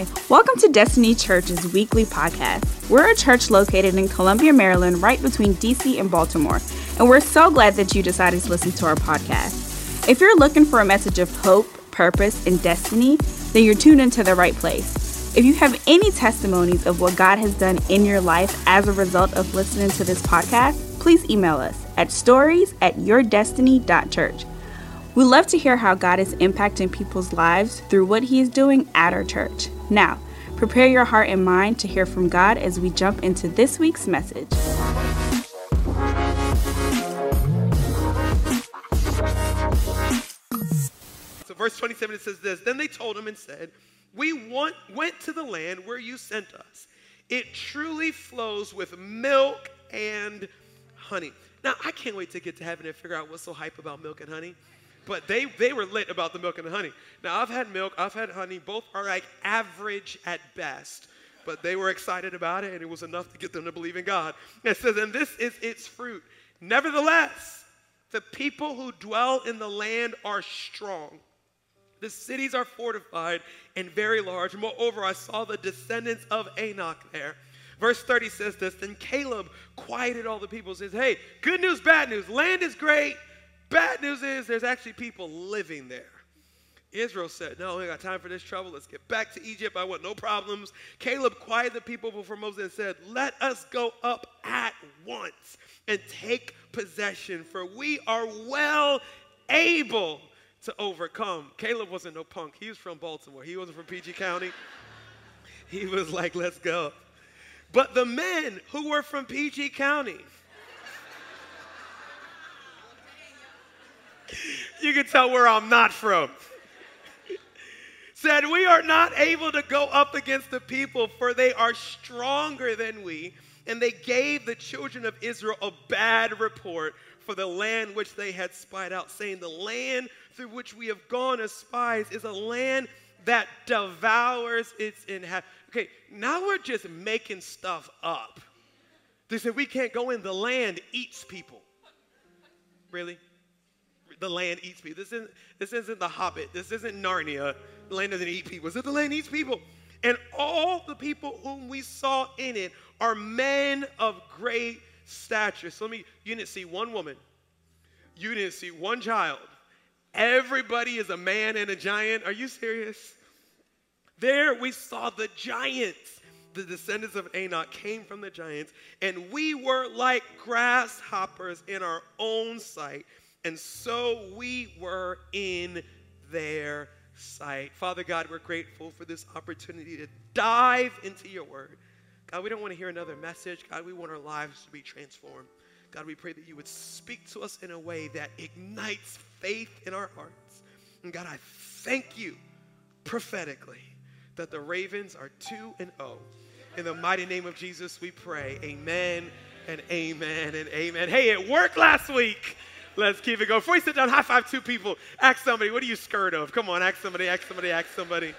Hi, welcome to Destiny Church's weekly podcast. We're a church located in Columbia, Maryland, right between DC and Baltimore, and we're so glad that you decided to listen to our podcast. If you're looking for a message of hope, purpose, and destiny, then you're tuned into the right place. If you have any testimonies of what God has done in your life as a result of listening to this podcast, please email us at stories at yourdestiny.church. We love to hear how God is impacting people's lives through what He is doing at our church. Now, prepare your heart and mind to hear from God as we jump into this week's message. So, verse 27 it says this Then they told him and said, We want, went to the land where you sent us. It truly flows with milk and honey. Now, I can't wait to get to heaven and figure out what's so hype about milk and honey but they, they were lit about the milk and the honey. Now, I've had milk, I've had honey. Both are like average at best, but they were excited about it, and it was enough to get them to believe in God. It says, and this is its fruit. Nevertheless, the people who dwell in the land are strong. The cities are fortified and very large. Moreover, I saw the descendants of Anak there. Verse 30 says this Then Caleb quieted all the people, says, Hey, good news, bad news. Land is great, Bad news is there's actually people living there. Israel said, No, we got time for this trouble. Let's get back to Egypt. I want no problems. Caleb quieted the people before Moses and said, Let us go up at once and take possession, for we are well able to overcome. Caleb wasn't no punk. He was from Baltimore, he wasn't from PG County. He was like, Let's go. But the men who were from PG County, you can tell where I'm not from. Said, We are not able to go up against the people, for they are stronger than we. And they gave the children of Israel a bad report for the land which they had spied out, saying, The land through which we have gone as spies is a land that devours its inhabitants. Okay, now we're just making stuff up. They said, We can't go in, the land eats people. Really? The land eats people. This isn't, this isn't the Hobbit. This isn't Narnia. The land doesn't eat people. This the land eats people. And all the people whom we saw in it are men of great stature. So let me, you didn't see one woman. You didn't see one child. Everybody is a man and a giant. Are you serious? There we saw the giants. The descendants of Anak came from the giants, and we were like grasshoppers in our own sight and so we were in their sight. Father God, we're grateful for this opportunity to dive into your word. God, we don't want to hear another message. God, we want our lives to be transformed. God, we pray that you would speak to us in a way that ignites faith in our hearts. And God, I thank you prophetically that the Ravens are 2 and 0. In the mighty name of Jesus, we pray. Amen and amen and amen. Hey, it worked last week. Let's keep it going. Before you sit down, high five two people. Ask somebody, what are you scared of? Come on, ask somebody, ask somebody, ask somebody.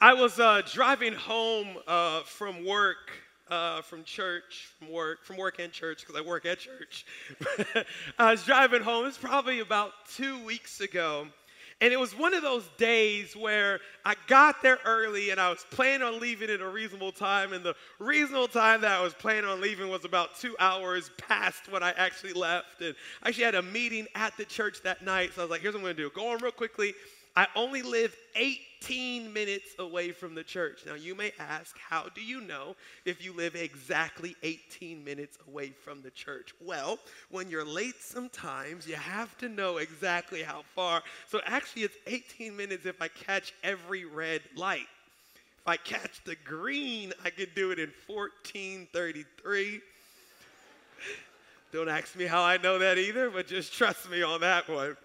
I was uh, driving home uh, from work, uh, from church, from work, from work and church, because I work at church. I was driving home. It's probably about two weeks ago. And it was one of those days where I got there early and I was planning on leaving at a reasonable time. And the reasonable time that I was planning on leaving was about two hours past when I actually left. And I actually had a meeting at the church that night. So I was like, here's what I'm going to do go on real quickly. I only live 18 minutes away from the church. Now, you may ask, how do you know if you live exactly 18 minutes away from the church? Well, when you're late sometimes, you have to know exactly how far. So, actually, it's 18 minutes if I catch every red light. If I catch the green, I could do it in 1433. Don't ask me how I know that either, but just trust me on that one.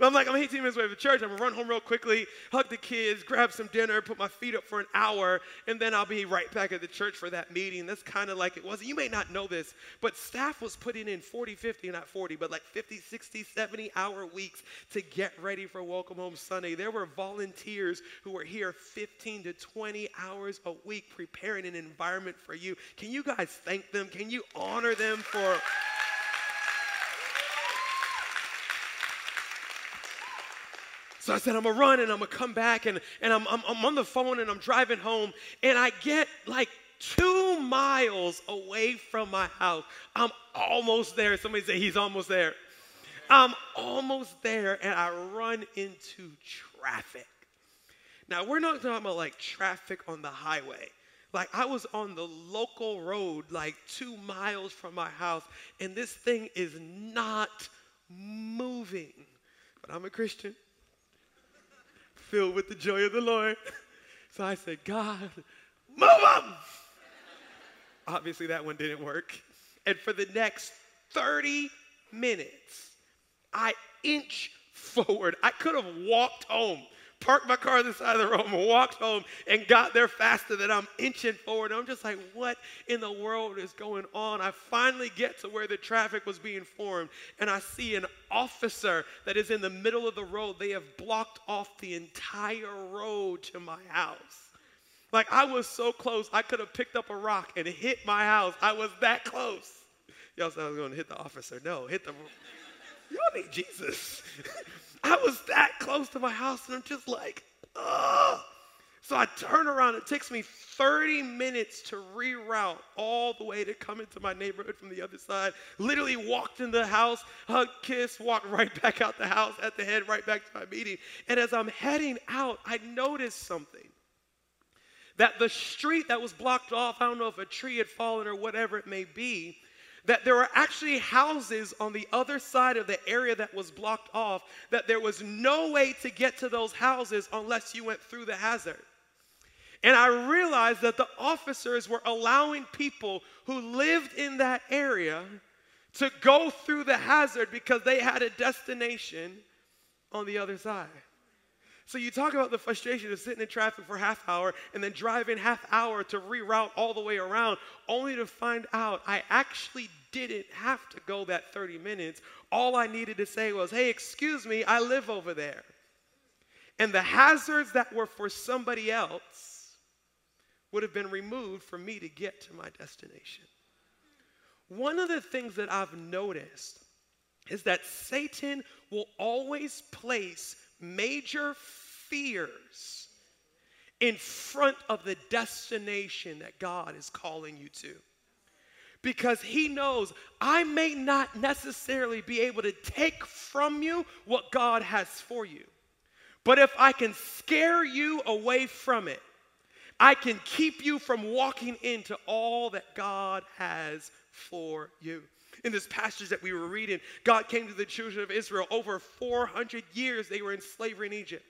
But I'm like, I'm 18 minutes away from church. I'm gonna run home real quickly, hug the kids, grab some dinner, put my feet up for an hour, and then I'll be right back at the church for that meeting. That's kind of like it was. You may not know this, but staff was putting in 40, 50, not 40, but like 50, 60, 70 hour weeks to get ready for Welcome Home Sunday. There were volunteers who were here 15 to 20 hours a week preparing an environment for you. Can you guys thank them? Can you honor them for So I said, I'm gonna run and I'm gonna come back and, and I'm, I'm, I'm on the phone and I'm driving home and I get like two miles away from my house. I'm almost there. Somebody say he's almost there. I'm almost there and I run into traffic. Now, we're not talking about like traffic on the highway. Like, I was on the local road, like two miles from my house, and this thing is not moving. But I'm a Christian, filled with the joy of the Lord. So I said, God, move them. Obviously, that one didn't work. And for the next 30 minutes, I inch forward. I could have walked home parked my car on the side of the road and walked home and got there faster than I'm inching forward. I'm just like, what in the world is going on? I finally get to where the traffic was being formed and I see an officer that is in the middle of the road. They have blocked off the entire road to my house. Like I was so close, I could have picked up a rock and hit my house. I was that close. Y'all said I was going to hit the officer. No, hit the. Y'all need Jesus. I was that close to my house, and I'm just like, ugh. So I turn around. It takes me 30 minutes to reroute all the way to come into my neighborhood from the other side. Literally walked in the house, hug, kiss, walked right back out the house at the head, right back to my meeting. And as I'm heading out, I noticed something. That the street that was blocked off, I don't know if a tree had fallen or whatever it may be, that there were actually houses on the other side of the area that was blocked off, that there was no way to get to those houses unless you went through the hazard. And I realized that the officers were allowing people who lived in that area to go through the hazard because they had a destination on the other side. So you talk about the frustration of sitting in traffic for half hour and then driving half hour to reroute all the way around, only to find out I actually didn't have to go that 30 minutes. All I needed to say was, hey, excuse me, I live over there. And the hazards that were for somebody else would have been removed for me to get to my destination. One of the things that I've noticed is that Satan will always place major fears in front of the destination that God is calling you to. Because he knows I may not necessarily be able to take from you what God has for you. But if I can scare you away from it, I can keep you from walking into all that God has for you in this passage that we were reading, God came to the children of Israel. Over 400 years they were in slavery in Egypt.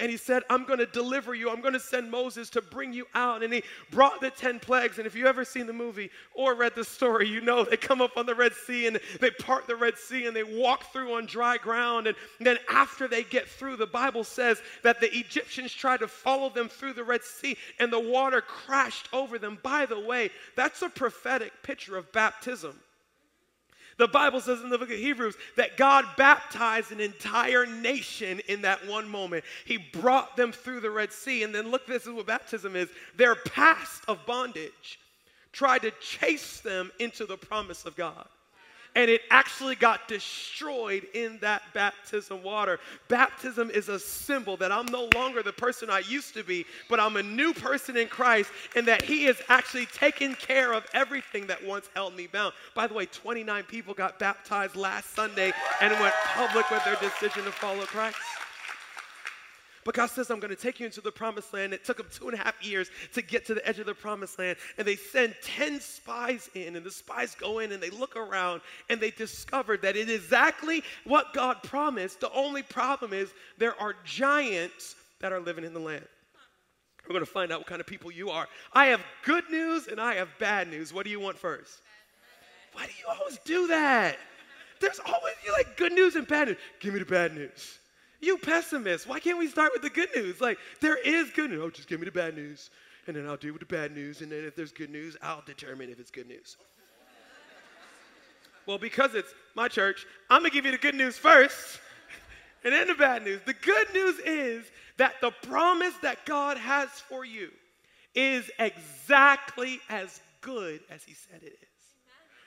And he said, I'm going to deliver you. I'm going to send Moses to bring you out. And he brought the 10 plagues. And if you've ever seen the movie or read the story, you know they come up on the Red Sea and they part the Red Sea and they walk through on dry ground. And then after they get through, the Bible says that the Egyptians tried to follow them through the Red Sea and the water crashed over them. By the way, that's a prophetic picture of baptism. The Bible says in the book of Hebrews that God baptized an entire nation in that one moment. He brought them through the Red Sea. And then look, this is what baptism is their past of bondage tried to chase them into the promise of God and it actually got destroyed in that baptism water. Baptism is a symbol that I'm no longer the person I used to be, but I'm a new person in Christ, and that He has actually taken care of everything that once held me bound. By the way, 29 people got baptized last Sunday and went public with their decision to follow Christ. But God says, I'm going to take you into the promised land. It took them two and a half years to get to the edge of the promised land. And they send 10 spies in, and the spies go in and they look around and they discover that it is exactly what God promised. The only problem is there are giants that are living in the land. We're going to find out what kind of people you are. I have good news and I have bad news. What do you want first? Why do you always do that? There's always you like good news and bad news. Give me the bad news. You pessimist. Why can't we start with the good news? Like, there is good news. Oh, just give me the bad news, and then I'll deal with the bad news, and then if there's good news, I'll determine if it's good news. well, because it's my church, I'm gonna give you the good news first, and then the bad news. The good news is that the promise that God has for you is exactly as good as He said it is.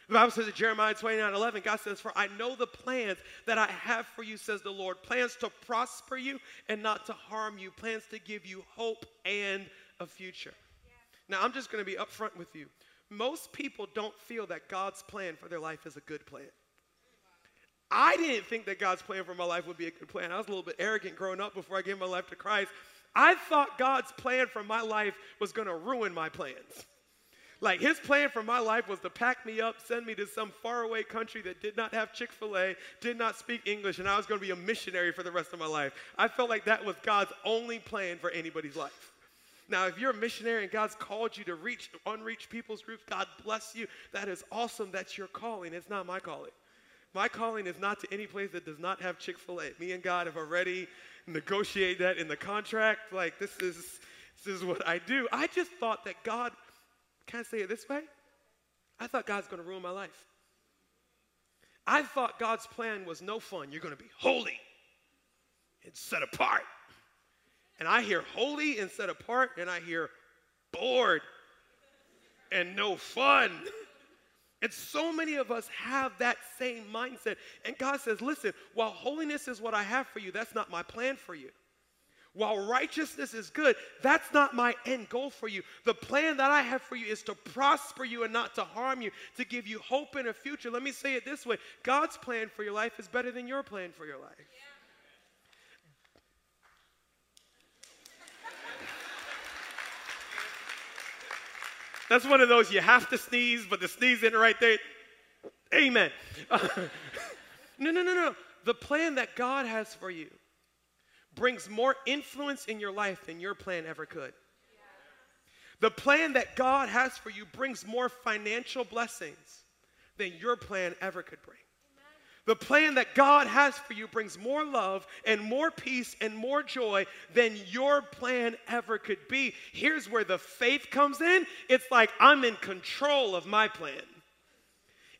The Bible says in Jeremiah 29 11, God says, For I know the plans that I have for you, says the Lord. Plans to prosper you and not to harm you, plans to give you hope and a future. Yeah. Now, I'm just going to be upfront with you. Most people don't feel that God's plan for their life is a good plan. I didn't think that God's plan for my life would be a good plan. I was a little bit arrogant growing up before I gave my life to Christ. I thought God's plan for my life was going to ruin my plans. Like his plan for my life was to pack me up, send me to some faraway country that did not have Chick fil A, did not speak English, and I was going to be a missionary for the rest of my life. I felt like that was God's only plan for anybody's life. Now, if you're a missionary and God's called you to reach unreached people's groups, God bless you. That is awesome. That's your calling. It's not my calling. My calling is not to any place that does not have Chick fil A. Me and God have already negotiated that in the contract. Like, this is, this is what I do. I just thought that God can I say it this way? I thought God's going to ruin my life. I thought God's plan was no fun. You're going to be holy and set apart. And I hear holy and set apart, and I hear bored and no fun. And so many of us have that same mindset. And God says, listen, while holiness is what I have for you, that's not my plan for you. While righteousness is good, that's not my end goal for you. The plan that I have for you is to prosper you and not to harm you, to give you hope in a future. Let me say it this way God's plan for your life is better than your plan for your life. That's one of those you have to sneeze, but the sneeze isn't right there. Amen. no, no, no, no. The plan that God has for you brings more influence in your life than your plan ever could. The plan that God has for you brings more financial blessings than your plan ever could bring. The plan that God has for you brings more love and more peace and more joy than your plan ever could be. Here's where the faith comes in. It's like I'm in control of my plan.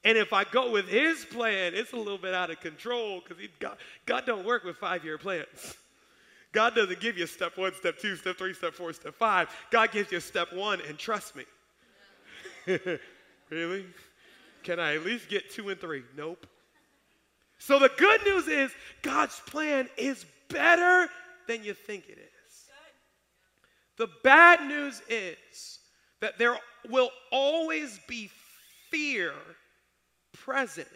And if I go with his plan, it's a little bit out of control because God, God don't work with five-year plans. God doesn't give you step one, step two, step three, step four, step five. God gives you step one, and trust me. really? Can I at least get two and three? Nope. So the good news is God's plan is better than you think it is. The bad news is that there will always be fear present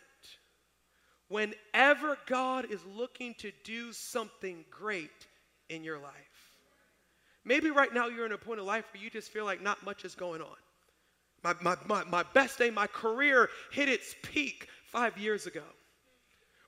whenever God is looking to do something great in your life. Maybe right now you're in a point of life where you just feel like not much is going on. My, my, my, my best day, my career hit its peak five years ago.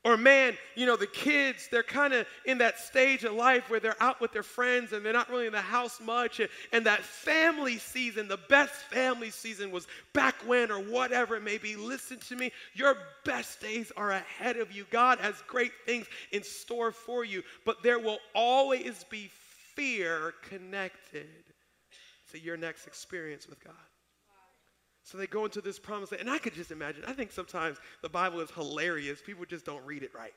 Or, man, you know, the kids, they're kind of in that stage of life where they're out with their friends and they're not really in the house much. And, and, that family season, the best family season was back when or whatever it may be. Listen to me. Your best days are ahead of you. God has great things in store for you, but there will always be fear connected to your next experience with God. So they go into this promise land. And I could just imagine, I think sometimes the Bible is hilarious. People just don't read it right.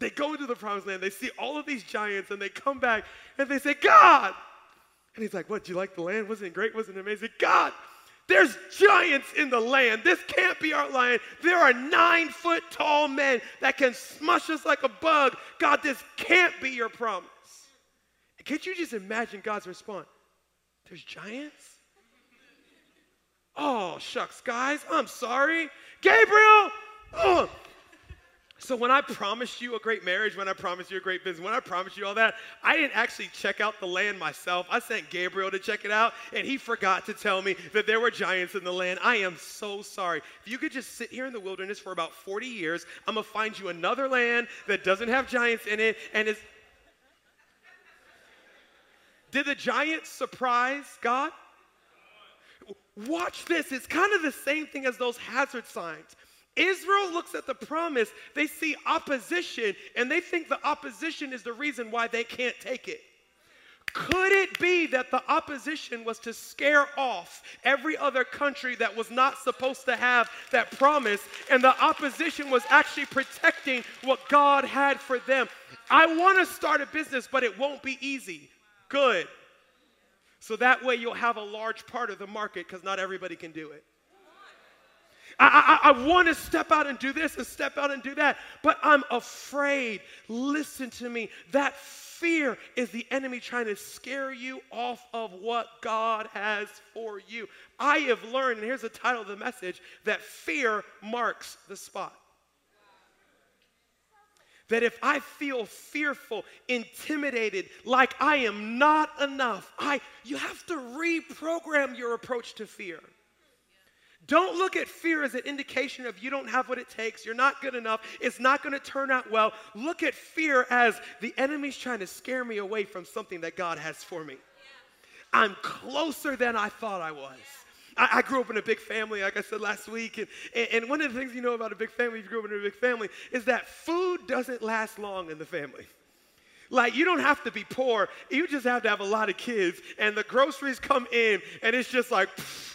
They go into the promised land, they see all of these giants, and they come back and they say, God! And he's like, What, do you like the land? Wasn't it great? Wasn't it amazing? God! There's giants in the land. This can't be our land. There are nine foot tall men that can smush us like a bug. God, this can't be your promise. Can't you just imagine God's response? There's giants? Oh, shucks, guys, I'm sorry. Gabriel! So when I promised you a great marriage, when I promised you a great business, when I promised you all that, I didn't actually check out the land myself. I sent Gabriel to check it out, and he forgot to tell me that there were giants in the land. I am so sorry. If you could just sit here in the wilderness for about 40 years, I'm gonna find you another land that doesn't have giants in it, and is. Did the giants surprise God? Watch this. It's kind of the same thing as those hazard signs. Israel looks at the promise, they see opposition, and they think the opposition is the reason why they can't take it. Could it be that the opposition was to scare off every other country that was not supposed to have that promise, and the opposition was actually protecting what God had for them? I want to start a business, but it won't be easy. Good. So that way you'll have a large part of the market because not everybody can do it. I, I, I want to step out and do this and step out and do that, but I'm afraid. Listen to me. That fear is the enemy trying to scare you off of what God has for you. I have learned, and here's the title of the message, that fear marks the spot that if I feel fearful, intimidated, like I am not enough, I you have to reprogram your approach to fear. Don't look at fear as an indication of you don't have what it takes, you're not good enough, it's not going to turn out well. Look at fear as the enemy's trying to scare me away from something that God has for me. I'm closer than I thought I was. I, I, grew up in a big family, like I said last week. And, and one of the things you know about a big family, if you grew up in a big family, is that food doesn't last long in the family. Like, you don't have to be poor, you just have to have a lot of kids. And the groceries come in, and it's just like, pfft,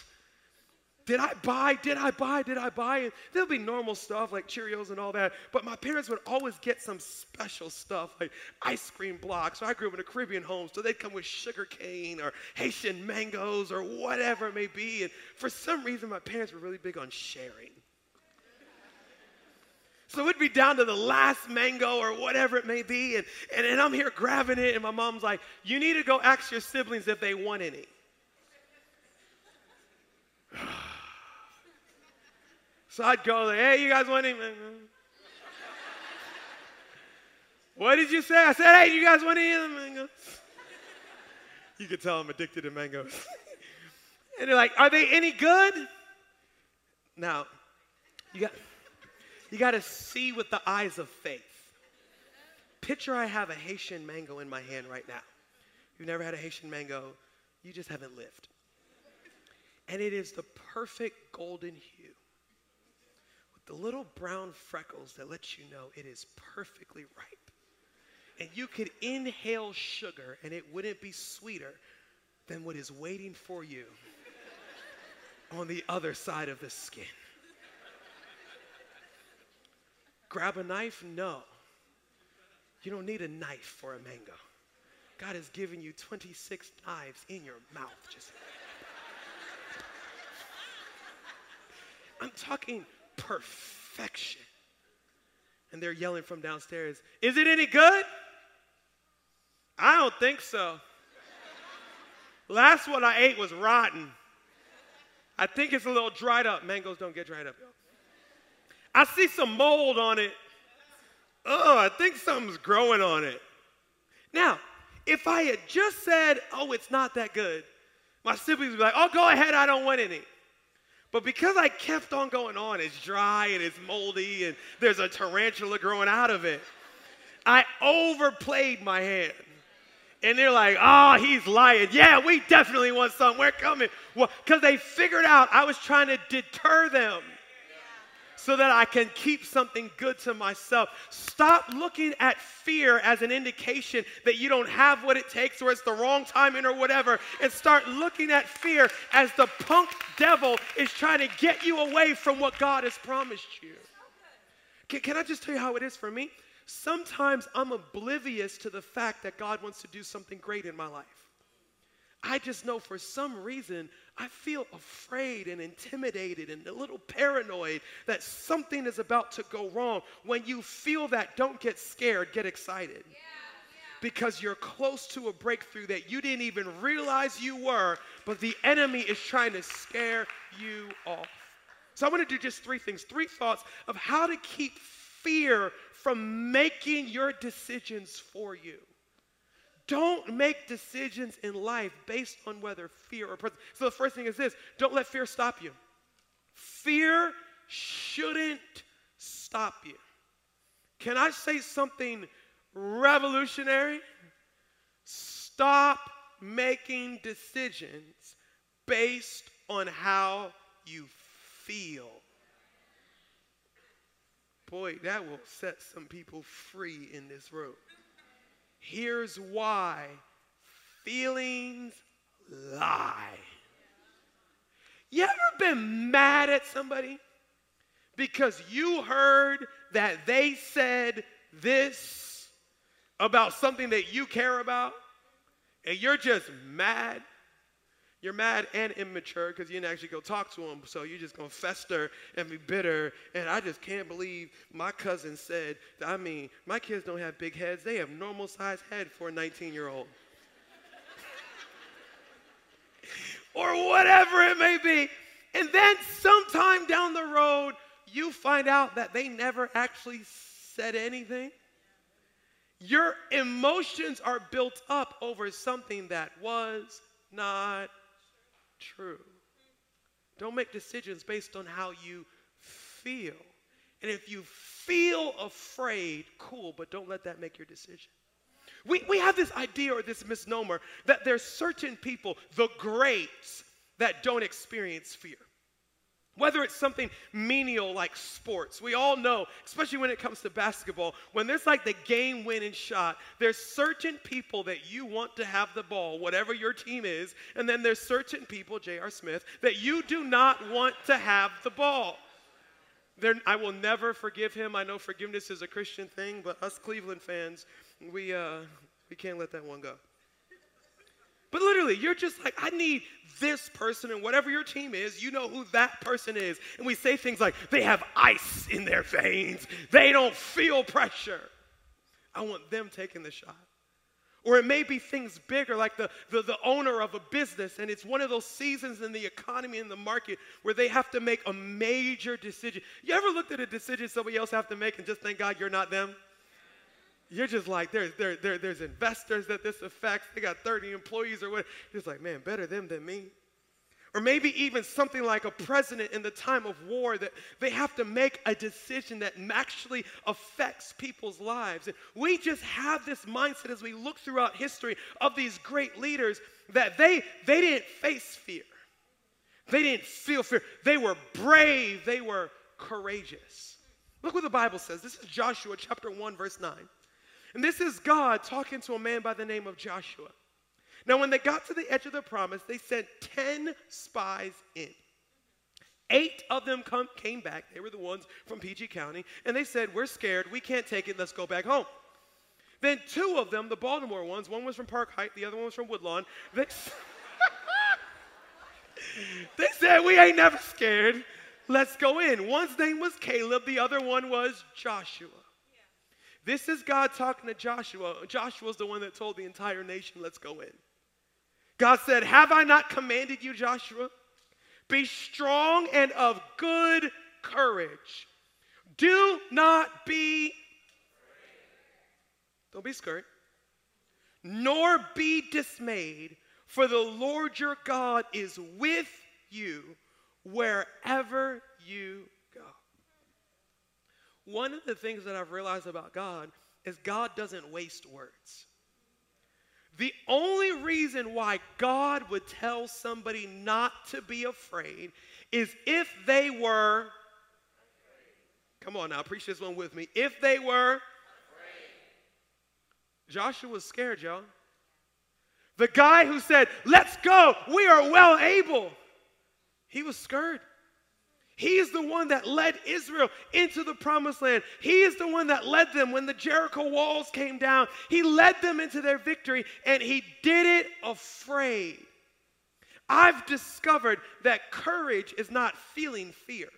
did I buy? Did I buy? Did I buy? And there'll be normal stuff like Cheerios and all that. But my parents would always get some special stuff like ice cream blocks. So I grew up in a Caribbean home, so they'd come with sugar cane or Haitian mangoes or whatever it may be. And for some reason, my parents were really big on sharing. So we'd be down to the last mango or whatever it may be, and, and, and I'm here grabbing it, and my mom's like, You need to go ask your siblings if they want any. So I'd go like, hey, you guys want any? what did you say? I said, hey, you guys want any of the mangoes? You could tell I'm addicted to mangoes. and they're like, are they any good? Now, you got, you got to see with the eyes of faith. Picture I have a Haitian mango in my hand right now. You've never had a Haitian mango, you just haven't lived. And it is the perfect golden hue the little brown freckles that let you know it is perfectly ripe. And you could inhale sugar and it wouldn't be sweeter than what is waiting for you on the other side of the skin. Grab a knife? No. You don't need a knife for a mango. God has given you 26 knives in your mouth. Just I'm talking perfection. And they're yelling from downstairs, Is it any good? I don't think so. Last one I ate was rotten. I think it's a little dried up. Mangoes don't get dried up, I see some mold on it. Oh, I think something's growing on it. Now, if I had just said, oh, it's not that good, my siblings would be like, oh, go ahead, I don't want any. But because I kept on going on, it's dry and it's moldy and there's a tarantula growing out of it, I overplayed my hand. And they're like, oh, he's lying. Yeah, we definitely want some. We're coming. Well, because they figured out I was trying to deter them so that I can keep something good to myself. Stop looking at fear as an indication that you don't have what it takes or it's the wrong timing or whatever, and start looking at fear as the punk devil is trying to get you away from what God has promised you. Can, can I just tell you how it is for me? Sometimes I'm oblivious to the fact that God wants to do something great in my life. I just know for some reason I feel afraid and intimidated and a little paranoid that something is about to go wrong. When you feel that, don't get scared, get excited. Yeah, yeah. Because you're close to a breakthrough that you didn't even realize you were, but the enemy is trying to scare you off. So I want to do just three things, three thoughts of how to keep fear from making your decisions for you. Don't make decisions in life based on whether fear or presence. So the first thing is this don't let fear stop you. Fear shouldn't stop you. Can I say something revolutionary? Stop making decisions based on how you feel. Boy, that will set some people free in this room. Here's why feelings lie. You ever been mad at somebody because you heard that they said this about something that you care about and you're just mad? You're mad and immature because you didn't actually go talk to them. So you're just going to fester and be bitter. And I just can't believe my cousin said, that, I mean, my kids don't have big heads. They have normal sized head for a 19 year old. or whatever it may be. And then sometime down the road, you find out that they never actually said anything. Your emotions are built up over something that was not true. Don't make decisions based on how you feel. And if you feel afraid, cool, but don't let that make your decision. We, we have this idea or this misnomer that there's certain people, the greats, that don't experience fear. Whether it's something menial like sports, we all know, especially when it comes to basketball, when there's like the game winning shot, there's certain people that you want to have the ball, whatever your team is, and then there's certain people, J.R. Smith, that you do not want to have the ball. They're, I will never forgive him. I know forgiveness is a Christian thing, but us Cleveland fans, we, uh, we can't let that one go. But literally, you're just like, I need this person, and whatever your team is, you know who that person is. And we say things like, they have ice in their veins, they don't feel pressure. I want them taking the shot. Or it may be things bigger, like the, the, the, owner of a business, and it's one of those seasons in the economy and the market where they have to make a major decision. You ever looked at a decision somebody else have to make and just thank God you're not them? You're just like, there's, there, there, there's investors that this affects. They got 30 employees or what. Just like, man, better them than me. Or maybe even something like a president in the time of war that they have to make a decision that actually affects people's lives. And we just have this mindset as we look throughout history of these great leaders that they, they didn't face fear. They didn't feel fear. They were brave. They were courageous. Look what the Bible says. This is Joshua chapter 1, verse 9. And this is God talking to a man by the name of Joshua. Now, when they got to the edge of the promise, they sent 10 spies in. Eight of them come, came back. They were the ones from PG County. And they said, We're scared. We can't take it. Let's go back home. Then two of them, the Baltimore ones, one was from Park Height, the other one was from Woodlawn. They, they said, We ain't never scared. Let's go in. One's name was Caleb, the other one was Joshua. This is God talking to Joshua. Joshua's the one that told the entire nation, let's go in. God said, Have I not commanded you, Joshua? Be strong and of good courage. Do not be, don't be scared, nor be dismayed, for the Lord your God is with you wherever you one of the things that I've realized about God is God doesn't waste words. The only reason why God would tell somebody not to be afraid is if they were, come on now, preach this one with me. If they were, afraid. Joshua was scared, y'all. The guy who said, Let's go, we are well able, he was scared. He is the one that led Israel into the promised land. He is the one that led them when the Jericho walls came down. He led them into their victory, and he did it afraid. I've discovered that courage is not feeling fear,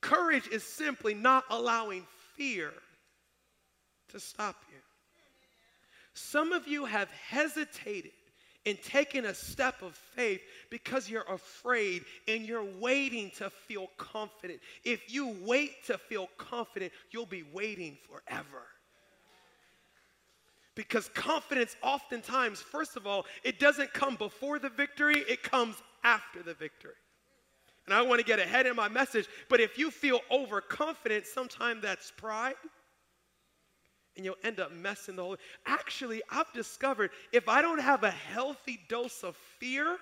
courage is simply not allowing fear to stop you. Some of you have hesitated in taking a step of faith because you're afraid and you're waiting to feel confident. If you wait to feel confident, you'll be waiting forever. Because confidence, oftentimes, first of all, it doesn't come before the victory, it comes after the victory. And I want to get ahead in my message, but if you feel overconfident, sometimes that's pride and you'll end up messing the whole. Actually, I've discovered if I don't have a healthy dose of fear,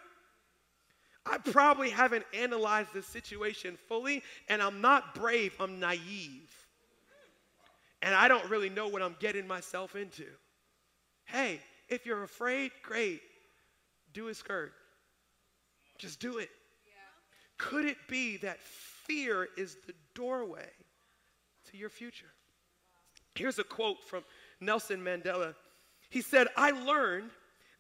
I probably haven't analyzed the situation fully, and I'm not brave, I'm naive. And I don't really know what I'm getting myself into. Hey, if you're afraid, great. Do a skirt. Just do it. Yeah. Could it be that fear is the doorway to your future? Here's a quote from Nelson Mandela. He said, I learned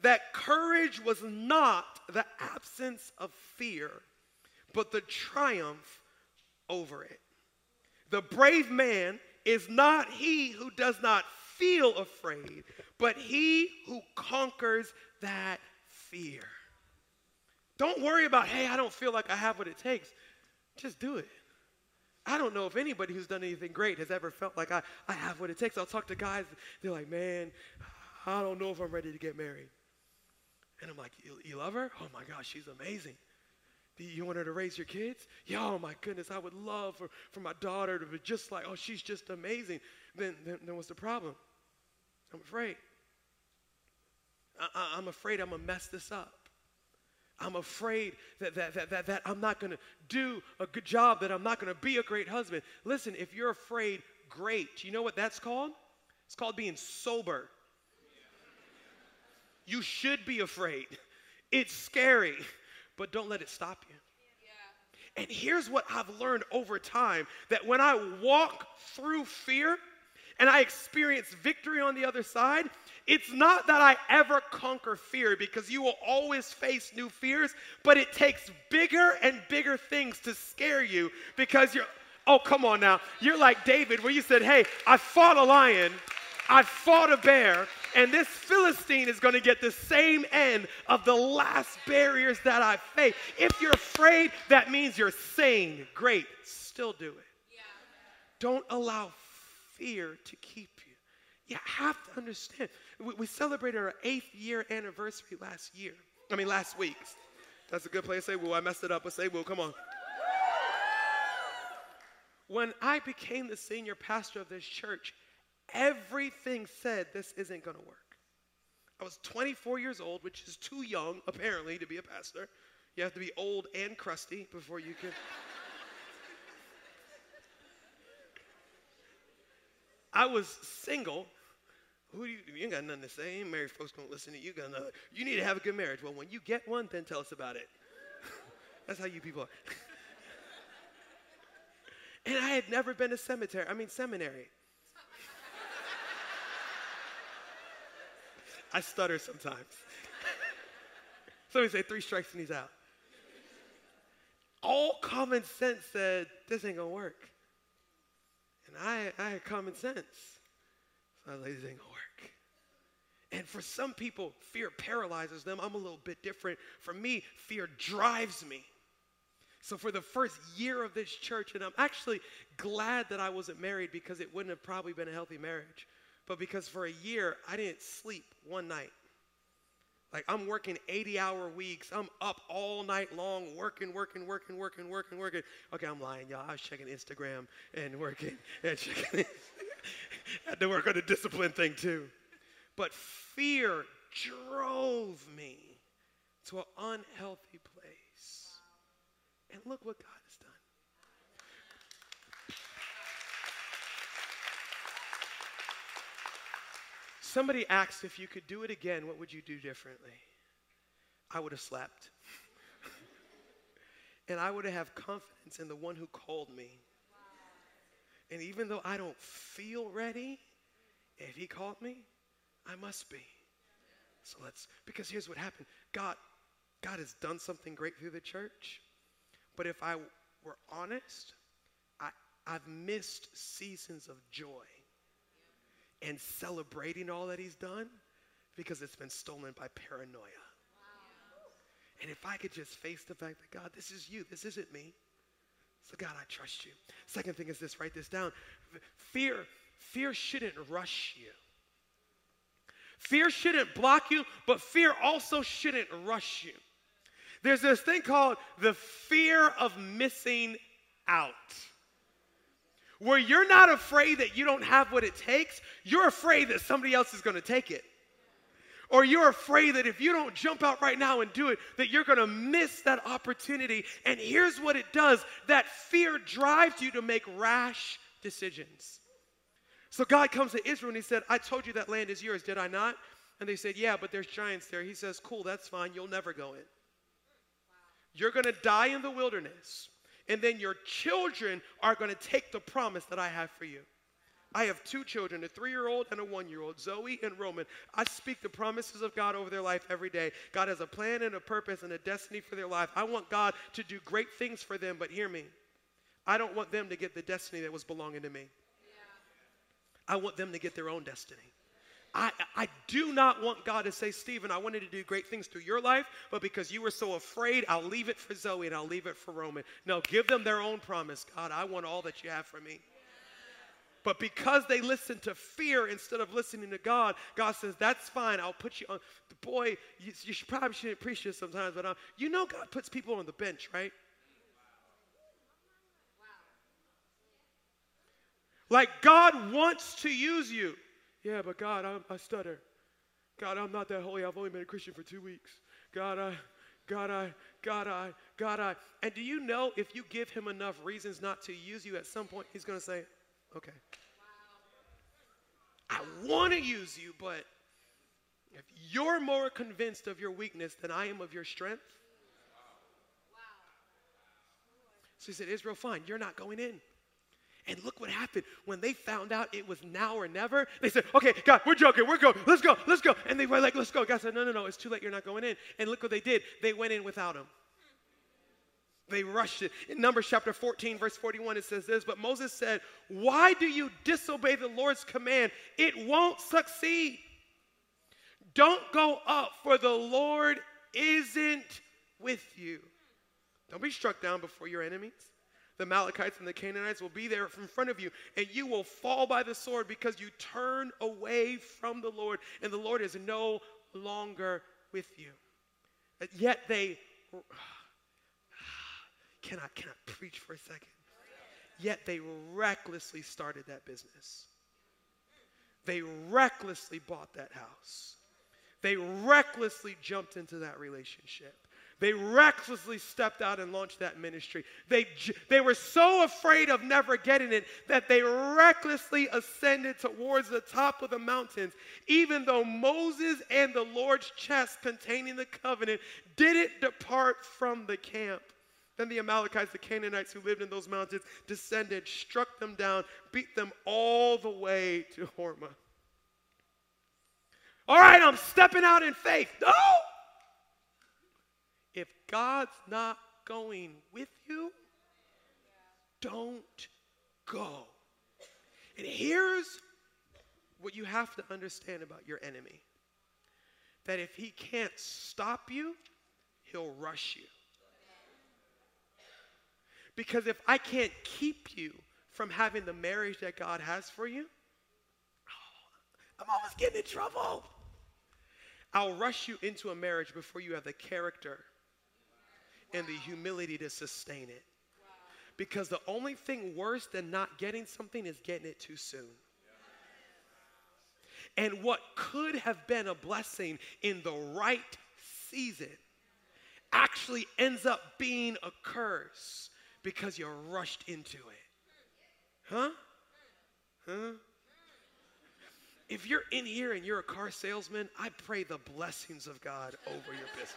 that courage was not the absence of fear, but the triumph over it. The brave man is not he who does not feel afraid, but he who conquers that fear. Don't worry about, hey, I don't feel like I have what it takes. Just do it. I don't know if anybody who's done anything great has ever felt like I, I have what it takes. I'll talk to guys, they're like, man, I don't know if I'm ready to get married. And I'm like, you, you love her? Oh my gosh, she's amazing. Do you want her to raise your kids? Yeah, oh my goodness, I would love for, for my daughter to be just like, oh, she's just amazing. Then, then, then what's the problem? I'm afraid. I, am afraid I'm going to mess this up. I'm afraid that, that, that, that, that I'm not going to do a good job, that I'm not going to be a great husband. Listen, if you're afraid, great. You know what that's called? It's called being sober. You should be afraid. It's scary, but don't let it stop you. And here's what I've learned over time that when I walk through fear and I experience victory on the other side, it's not that I ever conquer fear because you will always face new fears, but it takes bigger and bigger things to scare you because you're, oh, come on now. You're like David, where you said, hey, I fought a lion, I fought a bear, and this Philistine is going to get the same end of the last barriers that I face. If you're afraid, that means you're sane. Great, still do it. Yeah. Don't allow fear to keep you. You have to understand. We, we celebrated our eighth year anniversary last year. I mean, last week. That's a good place to say, well, I messed it up. But say, well, come on. When I became the senior pastor of this church, everything said this isn't going to work. I was 24 years old, which is too young, apparently, to be a pastor. You have to be old and crusty before you can. I was single. Who you, you ain't got nothing to say. Ain't Married folks don't listen to you. Got nothing. You need to have a good marriage. Well, when you get one, then tell us about it. That's how you people are. and I had never been to cemetery. I mean, seminary. I stutter sometimes. Somebody say three strikes and he's out. All common sense said this ain't gonna work. And I, I had common sense. So I was like, this ain't gonna work. And for some people, fear paralyzes them. I'm a little bit different. For me, fear drives me. So for the first year of this church, and I'm actually glad that I wasn't married because it wouldn't have probably been a healthy marriage but because for a year I didn't sleep one night. Like I'm working 80 hour weeks. I'm up all night long working, working, working, working, working, working. Okay, I'm lying, y'all. I was checking Instagram and working and checking. had to work on the discipline thing too. But fear drove me to an unhealthy place. And look what God Somebody asked if you could do it again, what would you do differently? I would have slept. and I would have confidence in the one who called me. And even though I don't feel ready, if he called me, I must be. So let's, because here's what happened God, God has done something great through the church. But if I were honest, I, I've missed seasons of joy and celebrating all that he's done because it's been stolen by paranoia. And if I could just face the fact that God, this is you, this isn't me. So God, I trust you. Second thing is this, write this down. Fear, fear shouldn't rush you. Fear shouldn't block you, but fear also shouldn't rush you. There's this thing called the fear of missing out where you're not afraid that you don't have what it takes, you're afraid that somebody else is going to take it. Or you're afraid that if you don't jump out right now and do it, that you're going to miss that opportunity. And here's what it does that fear drives you to make rash decisions. So God comes to Israel and he said, I told you that land is yours, did I not? And they said, Yeah, but there's giants there. He says, Cool, that's fine. You'll never go in. You're going to die in the wilderness and then your children are going to take the promise that I have for you. I have two children, a three year old and a one year old, Zoe and Roman. I speak the promises of God over their life every day. God has a plan and a purpose and a destiny for their life. I want God to do great things for them, but hear me. I don't want them to get the destiny that was belonging to me. I want them to get their own destiny. I, I do not want God to say, Stephen, I wanted to do great things through your life, but because you were so afraid, I'll leave it for Zoe and I'll leave it for Roman. No, give them their own promise. God, I want all that you have for me. But because they listen to fear instead of listening to God, God says, That's fine. I'll put you on. Boy, you, you should, probably shouldn't this sometimes, but uh, you know God puts people on the bench, right? Like God wants to use you. Yeah, but God, I'm, I stutter. God, I'm not that holy. I've only been a Christian for two weeks. God, I, God, I, God, I, God, I. And do you know if you give him enough reasons not to use you, at some point he's going to say, okay. I want to use you, but if you're more convinced of your weakness than I am of your strength, so he said, Israel, fine, you're not going in. And look what happened when they found out it was now or never. They said, "Okay, God, we're joking. We're going. Let's go. Let's go." And they were like, "Let's go." God said, "No, no, no. It's too late. You're not going in." And look what they did. They went in without him. They rushed it. In Numbers chapter 14, verse 41, it says this But Moses said, Why do you disobey the Lord's command? It won't succeed. Don't go up, for the Lord isn't with you. Don't be struck down before your enemies the Amalekites and the Canaanites will be there in front of you, and you will fall by the sword because you turn away from the Lord, and the Lord is no longer with you. Yet they can I can I preach for a second? Yet they recklessly started that business. They recklessly bought that house. They recklessly jumped into that relationship. They recklessly stepped out and launched that ministry. They, they were so afraid of never getting it that they recklessly ascended towards the top of the mountains, even though Moses and the Lord's chest containing the covenant didn't depart from the camp. Then the Amalekites, the Canaanites who lived in those mountains, descended, struck them down, beat them all the way to Hormah. All right, I'm stepping out in faith. No! If God's not going with you, don't go. And here's what you have to understand about your enemy that if he can't stop you, he'll rush you. Because if I can't keep you from having the marriage that God has for you, oh, I'm always getting in trouble. I'll rush you into a marriage before you have the character and the humility to sustain it. Because the only thing worse than not getting something is getting it too soon. And what could have been a blessing in the right season actually ends up being a curse because you're rushed into it. Huh? Huh? If you're in here and you're a car salesman, I pray the blessings of God over your business.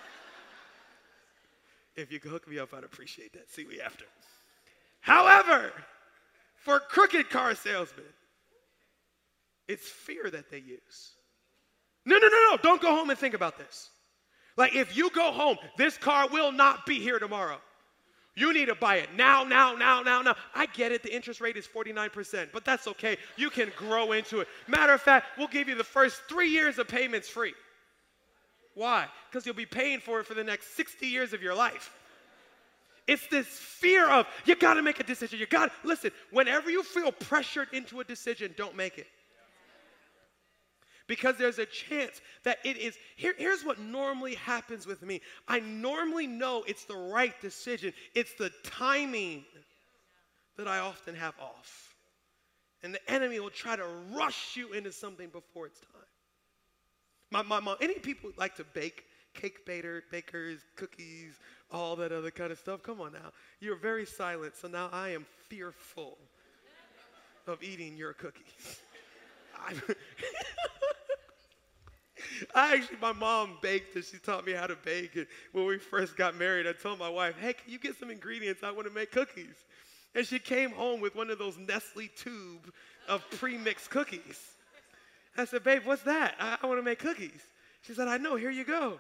If you could hook me up, I'd appreciate that. See me after. However, for crooked car salesmen, it's fear that they use. No, no, no, no. Don't go home and think about this. Like, if you go home, this car will not be here tomorrow. You need to buy it now, now, now, now, now. I get it. The interest rate is 49%, but that's okay. You can grow into it. Matter of fact, we'll give you the first three years of payments free. Why? Because you'll be paying for it for the next 60 years of your life. It's this fear of you got to make a decision. You got to listen. Whenever you feel pressured into a decision, don't make it. Because there's a chance that it is. Here, here's what normally happens with me I normally know it's the right decision, it's the timing that I often have off. And the enemy will try to rush you into something before it's time. My, my mom, any people like to bake, cake baker, bakers, cookies, all that other kind of stuff? Come on now. You're very silent, so now I am fearful of eating your cookies. I actually, my mom baked and she taught me how to bake. And when we first got married, I told my wife, hey, can you get some ingredients? I want to make cookies. And she came home with one of those Nestle tube of pre-mixed cookies. I said, babe, what's that? I, I want to make cookies. She said, I know, here you go.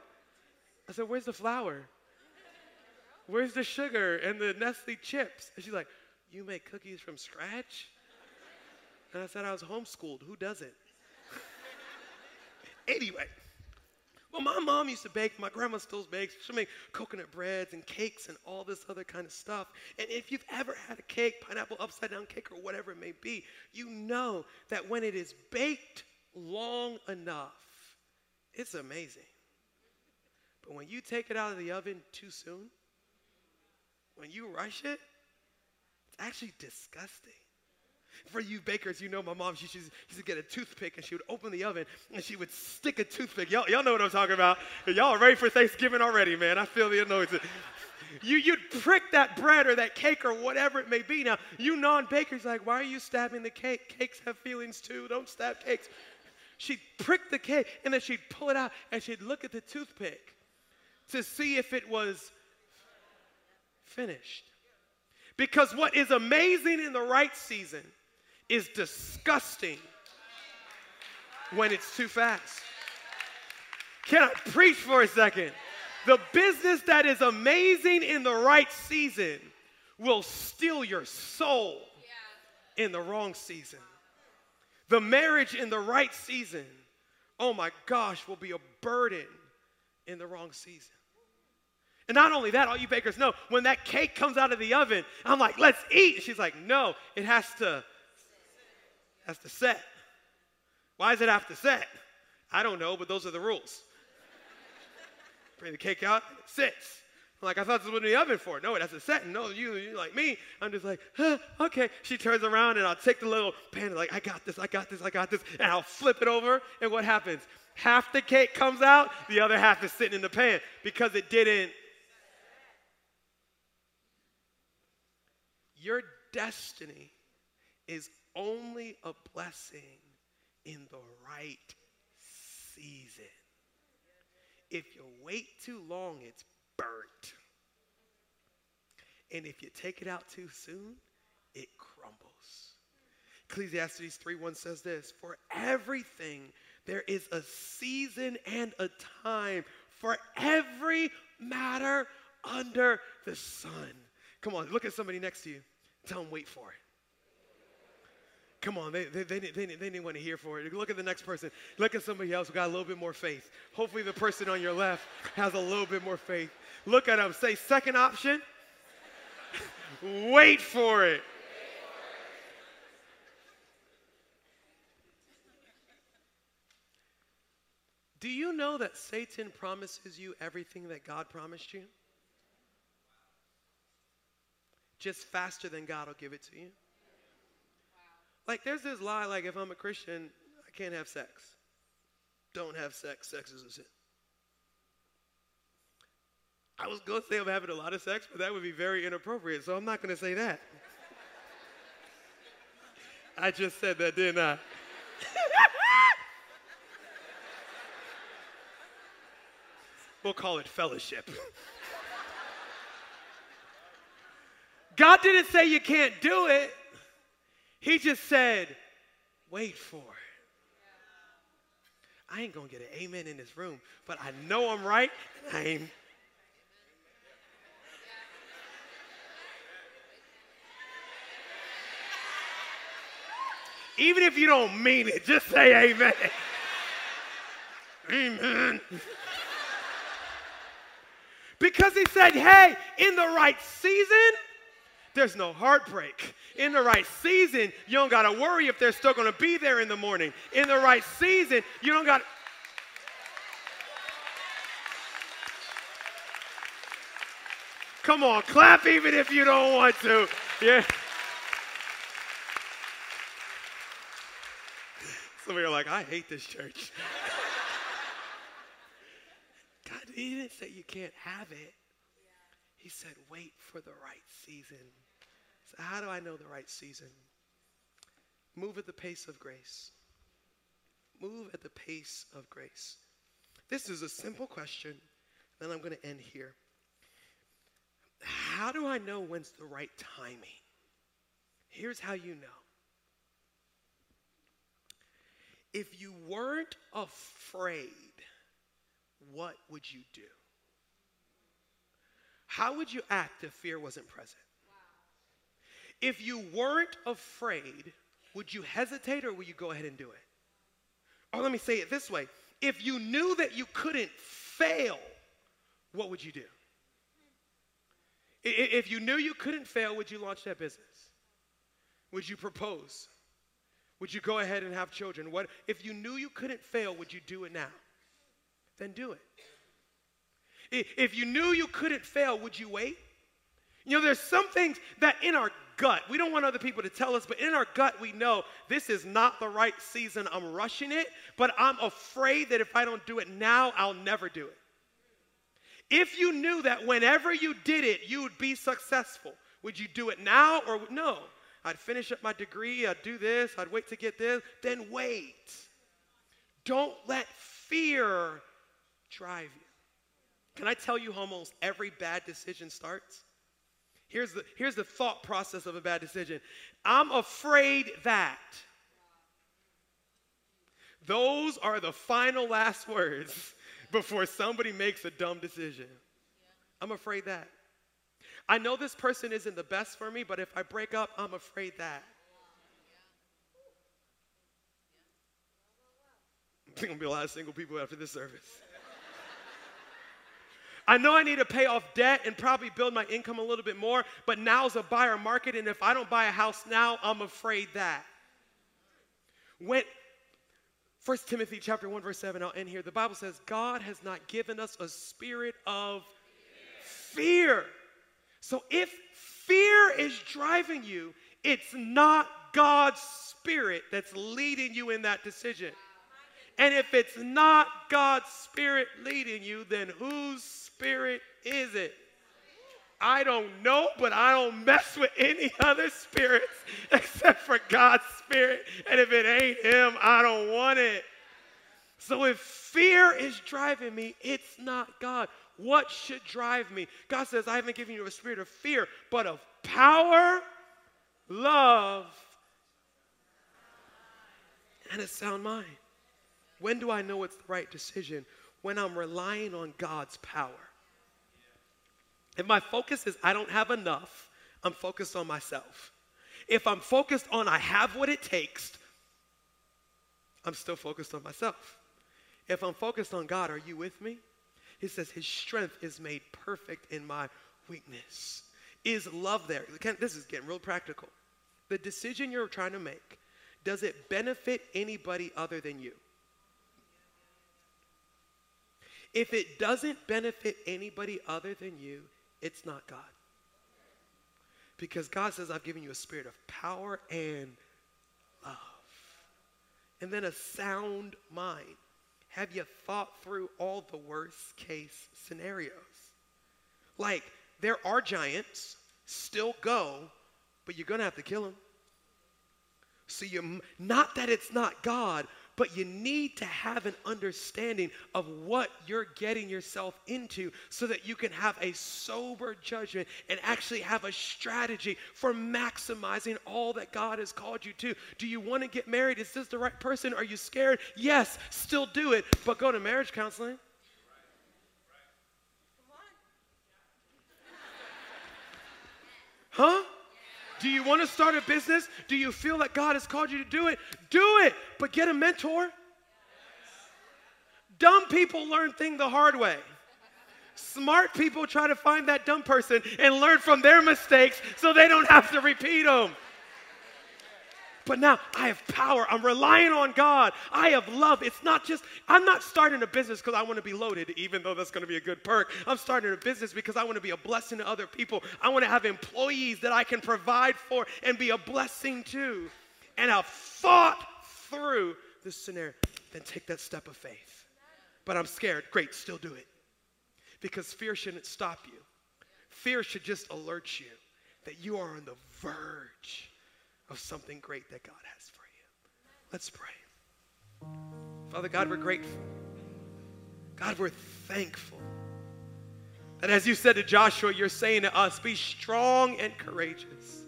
I said, where's the flour? Where's the sugar and the Nestle chips? And she's like, you make cookies from scratch? And I said, I was homeschooled. Who does it? anyway, well, my mom used to bake. My grandma still bakes. She'll make coconut breads and cakes and all this other kind of stuff. And if you've ever had a cake, pineapple upside down cake or whatever it may be, you know that when it is baked long enough, it's amazing. But when you take it out of the oven too soon, when you rush it, it's actually disgusting. For you bakers, you know my mom, she, she used to get a toothpick and she would open the oven and she would stick a toothpick. Y'all, y'all know what I'm talking about. Y'all ready for Thanksgiving already, man. I feel the anointing. You, you'd prick that bread or that cake or whatever it may be. Now, you non bakers, like, why are you stabbing the cake? Cakes have feelings too. Don't stab cakes. She'd prick the cake and then she'd pull it out and she'd look at the toothpick to see if it was finished. Because what is amazing in the right season is disgusting when it's too fast. Can I preach for a second? The business that is amazing in the right season will steal your soul in the wrong season. The marriage in the right season, oh my gosh, will be a burden in the wrong season. And not only that, all you bakers know, when that cake comes out of the oven, I'm like, let's eat. she's like, no, it has to, has to set. Why does it have to set? I don't know, but those are the rules. Bring the cake out, it sits. I'm like, I thought this was in the oven for. No, it has to set. No, you, you like me. I'm just like, huh, okay. She turns around and I'll take the little pan and like, I got this, I got this, I got this. And I'll flip it over. And what happens? Half the cake comes out, the other half is sitting in the pan because it didn't Your destiny is only a blessing in the right season. If you wait too long, it's burnt. And if you take it out too soon, it crumbles. Ecclesiastes 3:1 says this, "For everything there is a season and a time for every matter under the sun." Come on, look at somebody next to you. Tell them, wait for it. Come on, they, they, they, they, they didn't want to hear for it. Look at the next person. Look at somebody else who got a little bit more faith. Hopefully, the person on your left has a little bit more faith. Look at them. Say, second option, wait for it. Do you know that Satan promises you everything that God promised you? just faster than God will give it to you. Like, there's this lie, like, if I'm a Christian, I can't have sex. Don't have sex. Sex is a sin. I was going to say I'm having a lot of sex, but that would be very inappropriate, so I'm not going to say that. I just said that, didn't I? we'll call it fellowship. God didn't say you can't do it. He just said, wait for it. I ain't gonna get an amen in this room, but I know I'm right. I ain't. Even if you don't mean it, just say amen. amen. because he said, hey, in the right season, there's no heartbreak. In the right season, you don't got to worry if they're still going to be there in the morning. In the right season, you don't got to. Come on, clap even if you don't want to. Yeah. Some of you are like, I hate this church. God, He didn't say you can't have it. He said, wait for the right season. So, how do I know the right season? Move at the pace of grace. Move at the pace of grace. This is a simple question, then I'm going to end here. How do I know when's the right timing? Here's how you know. If you weren't afraid, what would you do? How would you act if fear wasn't present? If you weren't afraid, would you hesitate or would you go ahead and do it? Or let me say it this way if you knew that you couldn't fail, what would you do? If you knew you couldn't fail, would you launch that business? Would you propose? Would you go ahead and have children? What if you knew you couldn't fail, would you do it now? Then do it. If you knew you couldn't fail, would you wait? You know, there's some things that in our gut, we don't want other people to tell us, but in our gut, we know this is not the right season. I'm rushing it, but I'm afraid that if I don't do it now, I'll never do it. If you knew that whenever you did it, you would be successful, would you do it now or no? I'd finish up my degree, I'd do this, I'd wait to get this, then wait. Don't let fear drive you. Can I tell you how almost every bad decision starts? Here's the, here's the thought process of a bad decision I'm afraid that. Those are the final last words before somebody makes a dumb decision. I'm afraid that. I know this person isn't the best for me, but if I break up, I'm afraid that. There's gonna be a lot of single people after this service. I know I need to pay off debt and probably build my income a little bit more, but now's a buyer market, and if I don't buy a house now, I'm afraid that. When 1 Timothy chapter 1, verse 7, I'll end here. The Bible says, God has not given us a spirit of fear. So if fear is driving you, it's not God's spirit that's leading you in that decision. And if it's not God's spirit leading you, then whose spirit is it? I don't know, but I don't mess with any other spirits except for God's spirit. And if it ain't Him, I don't want it. So if fear is driving me, it's not God. What should drive me? God says, I haven't given you a spirit of fear, but of power, love, and a sound mind. When do I know it's the right decision? When I'm relying on God's power. If my focus is I don't have enough, I'm focused on myself. If I'm focused on I have what it takes, I'm still focused on myself. If I'm focused on God, are you with me? He says, His strength is made perfect in my weakness. Is love there? This is getting real practical. The decision you're trying to make, does it benefit anybody other than you? If it doesn't benefit anybody other than you, it's not God. Because God says, I've given you a spirit of power and love. And then a sound mind. Have you thought through all the worst case scenarios? Like, there are giants, still go, but you're going to have to kill them. So you not that it's not God, but you need to have an understanding of what you're getting yourself into so that you can have a sober judgment and actually have a strategy for maximizing all that God has called you to. Do you want to get married? Is this the right person? Are you scared? Yes, still do it, but go to marriage counseling. Huh? Do you want to start a business? Do you feel that God has called you to do it? Do it, but get a mentor. Dumb people learn things the hard way. Smart people try to find that dumb person and learn from their mistakes so they don't have to repeat them. But now I have power. I'm relying on God. I have love. It's not just, I'm not starting a business because I want to be loaded, even though that's going to be a good perk. I'm starting a business because I want to be a blessing to other people. I want to have employees that I can provide for and be a blessing to. And I've thought through this scenario. Then take that step of faith. But I'm scared. Great, still do it. Because fear shouldn't stop you, fear should just alert you that you are on the verge of something great that God has for you. Let's pray. Father God, we're grateful. God, we're thankful. that as you said to Joshua, you're saying to us, be strong and courageous,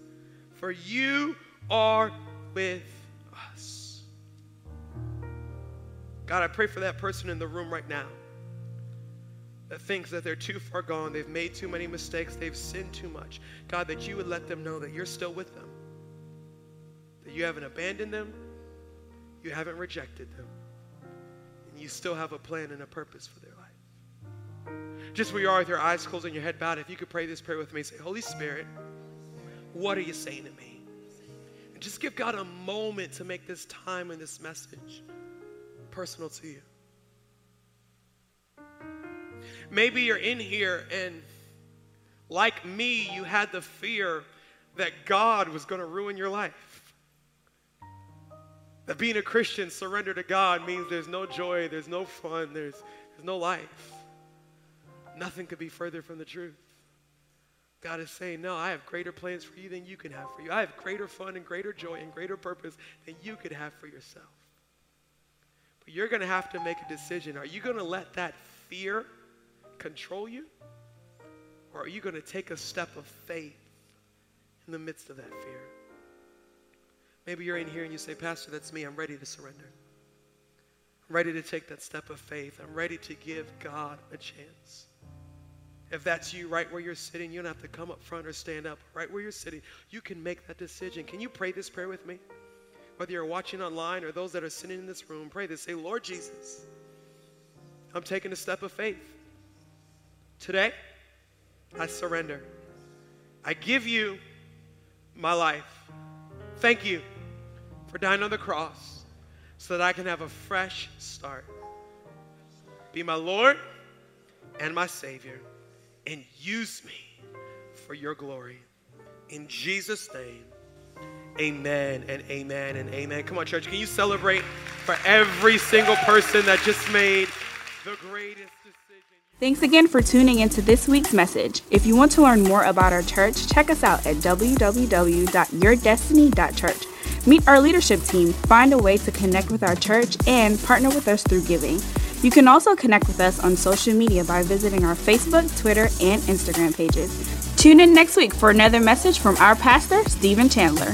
for you are with us. God, I pray for that person in the room right now that thinks that they're too far gone, they've made too many mistakes, they've sinned too much. God, that you would let them know that you're still with them, that you haven't abandoned them, you haven't rejected them, and you still have a plan and a purpose for their life. Just where you are with your eyes closed and your head bowed, if you could pray this prayer with me, say, Holy Spirit, what are you saying to me? And just give God a moment to make this time and this message personal to you. Maybe you're in here and, like me, you had the fear that God was going to ruin your life. That being a Christian, surrender to God, means there's no joy, there's no fun, there's, there's no life. Nothing could be further from the truth. God is saying, No, I have greater plans for you than you can have for you. I have greater fun and greater joy and greater purpose than you could have for yourself. But you're going to have to make a decision. Are you going to let that fear control you? Or are you going to take a step of faith in the midst of that fear? Maybe you're in here and you say, Pastor, that's me. I'm ready to surrender. I'm ready to take that step of faith. I'm ready to give God a chance. If that's you right where you're sitting, you don't have to come up front or stand up. Right where you're sitting, you can make that decision. Can you pray this prayer with me? Whether you're watching online or those that are sitting in this room, pray this. Say, Lord Jesus, I'm taking a step of faith. Today, I surrender. I give you my life. Thank you for dying on the cross so that I can have a fresh start. Be my Lord and my Savior and use me for your glory. In Jesus' name, amen and amen and amen. Come on, church, can you celebrate for every single person that just made the greatest decision? Thanks again for tuning into this week's message. If you want to learn more about our church, check us out at www.yourdestiny.church. Meet our leadership team, find a way to connect with our church, and partner with us through giving. You can also connect with us on social media by visiting our Facebook, Twitter, and Instagram pages. Tune in next week for another message from our pastor, Stephen Chandler.